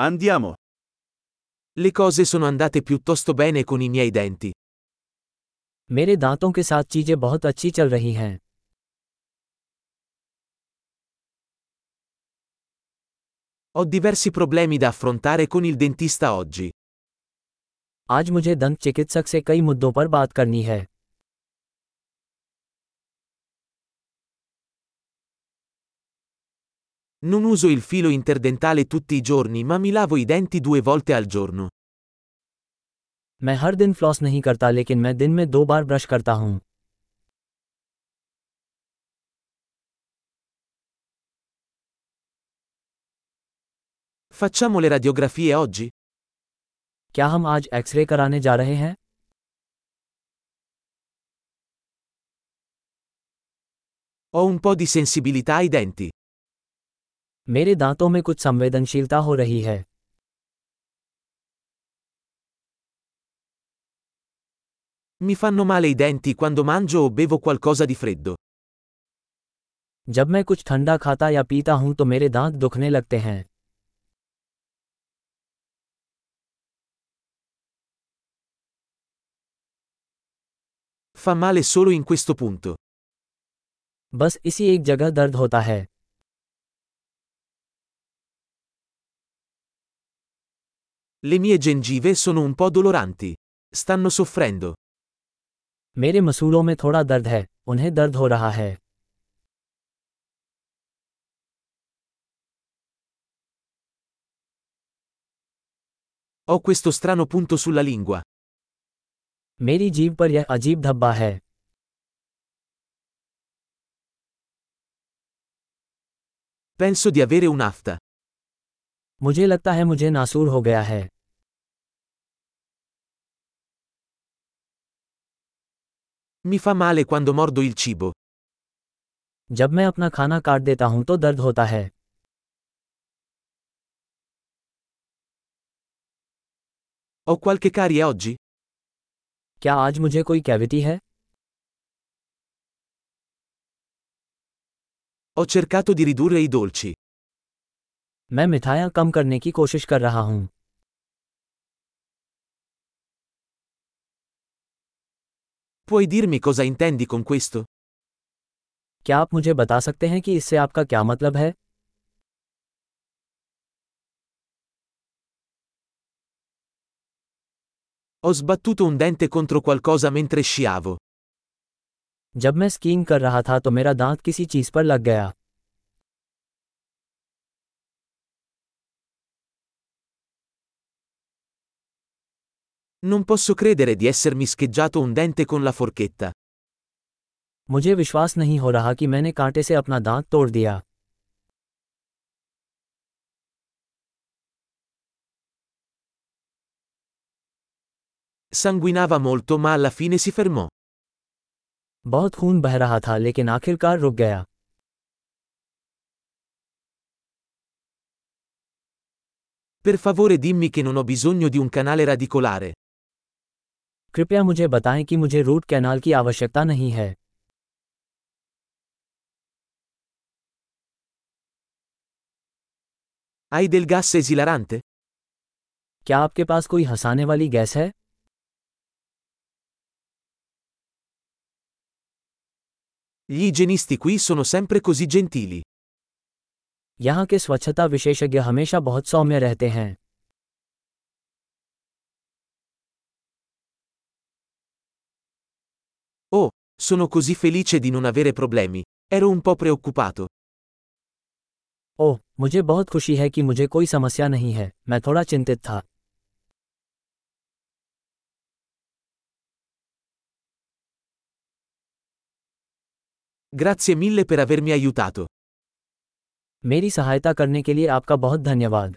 Andiamo. Le cose sono andate piuttosto bene con i miei denti. मेरे दांतों के साथ चीजें बहुत अच्छी चल रही हैं Ho diversi problemi da affrontare con il dentista oggi. आज मुझे दंत चिकित्सक से कई मुद्दों पर बात करनी है Non uso il filo interdentale tutti i giorni ma mi lavo i denti due volte al giorno. मैं हर दिन फ्लॉस नहीं करता लेकिन मैं दिन में दो बार ब्रश करता हूँ Facciamo le radiografie oggi? क्या हम आज एक्सरे कराने जा रहे हैं Ho un po' di sensibilità ai denti. मेरे दांतों में कुछ संवेदनशीलता हो रही है Mi fanno male i denti quando mangio o bevo qualcosa di freddo. जब मैं कुछ ठंडा खाता या पीता हूँ तो मेरे दांत दुखने लगते हैं Fa male solo in questo punto. बस इसी एक जगह दर्द होता है Le mie gengive sono un po' doloranti. Stanno soffrendo. मेरे मसूड़ों में थोड़ा दर्द है उन्हें दर्द हो रहा है Ho questo strano punto sulla lingua. मेरी जीभ पर यह अजीब धब्बा है Penso di avere un'afta. मुझे लगता है मुझे नासूर हो गया है Mi fa male quando mordo il cibo. जब मैं अपना खाना काट देता हूँ तो दर्द होता है Ho qualche carie oggi? क्या आज मुझे कोई कैविटी है Ho cercato di ridurre i dolci. मैं मिठाइयाँ कम करने की कोशिश कर रहा हूँ Puoi dirmi cosa intendi con questo? क्या आप मुझे बता सकते हैं कि इससे आपका क्या मतलब है Ho sbattuto un dente contro qualcosa mentre sciavo. जब मैं स्कीइंग कर रहा था तो मेरा दांत किसी चीज़ पर लग गया Non posso credere di essermi scheggiato un dente con la forchetta. मुझे विश्वास नहीं हो रहा कि मैंने कांटे से अपना दांत तोड़ दिया Sanguinava molto ma alla fine si fermò. बहुत खून बह रहा था लेकिन आखिरकार रुक गया Per favore dimmi che non ho bisogno di un canale radicolare. कृपया मुझे बताएँ कि मुझे रूट कैनाल की आवश्यकता नहीं है Hai del gas esilarante? क्या आपके पास कोई हंसाने वाली गैस है Gli igienisti qui sono sempre così gentili. यहाँ के स्वच्छता विशेषज्ञ हमेशा बहुत सौम्य रहते हैं sono così felice di non avere problemi. Ero un po' preoccupato. ओह मुझे बहुत खुशी है कि मुझे कोई समस्या नहीं है मैं थोड़ा चिंतित था Grazie mille per avermi aiutato. मेरी सहायता करने के लिए आपका बहुत धन्यवाद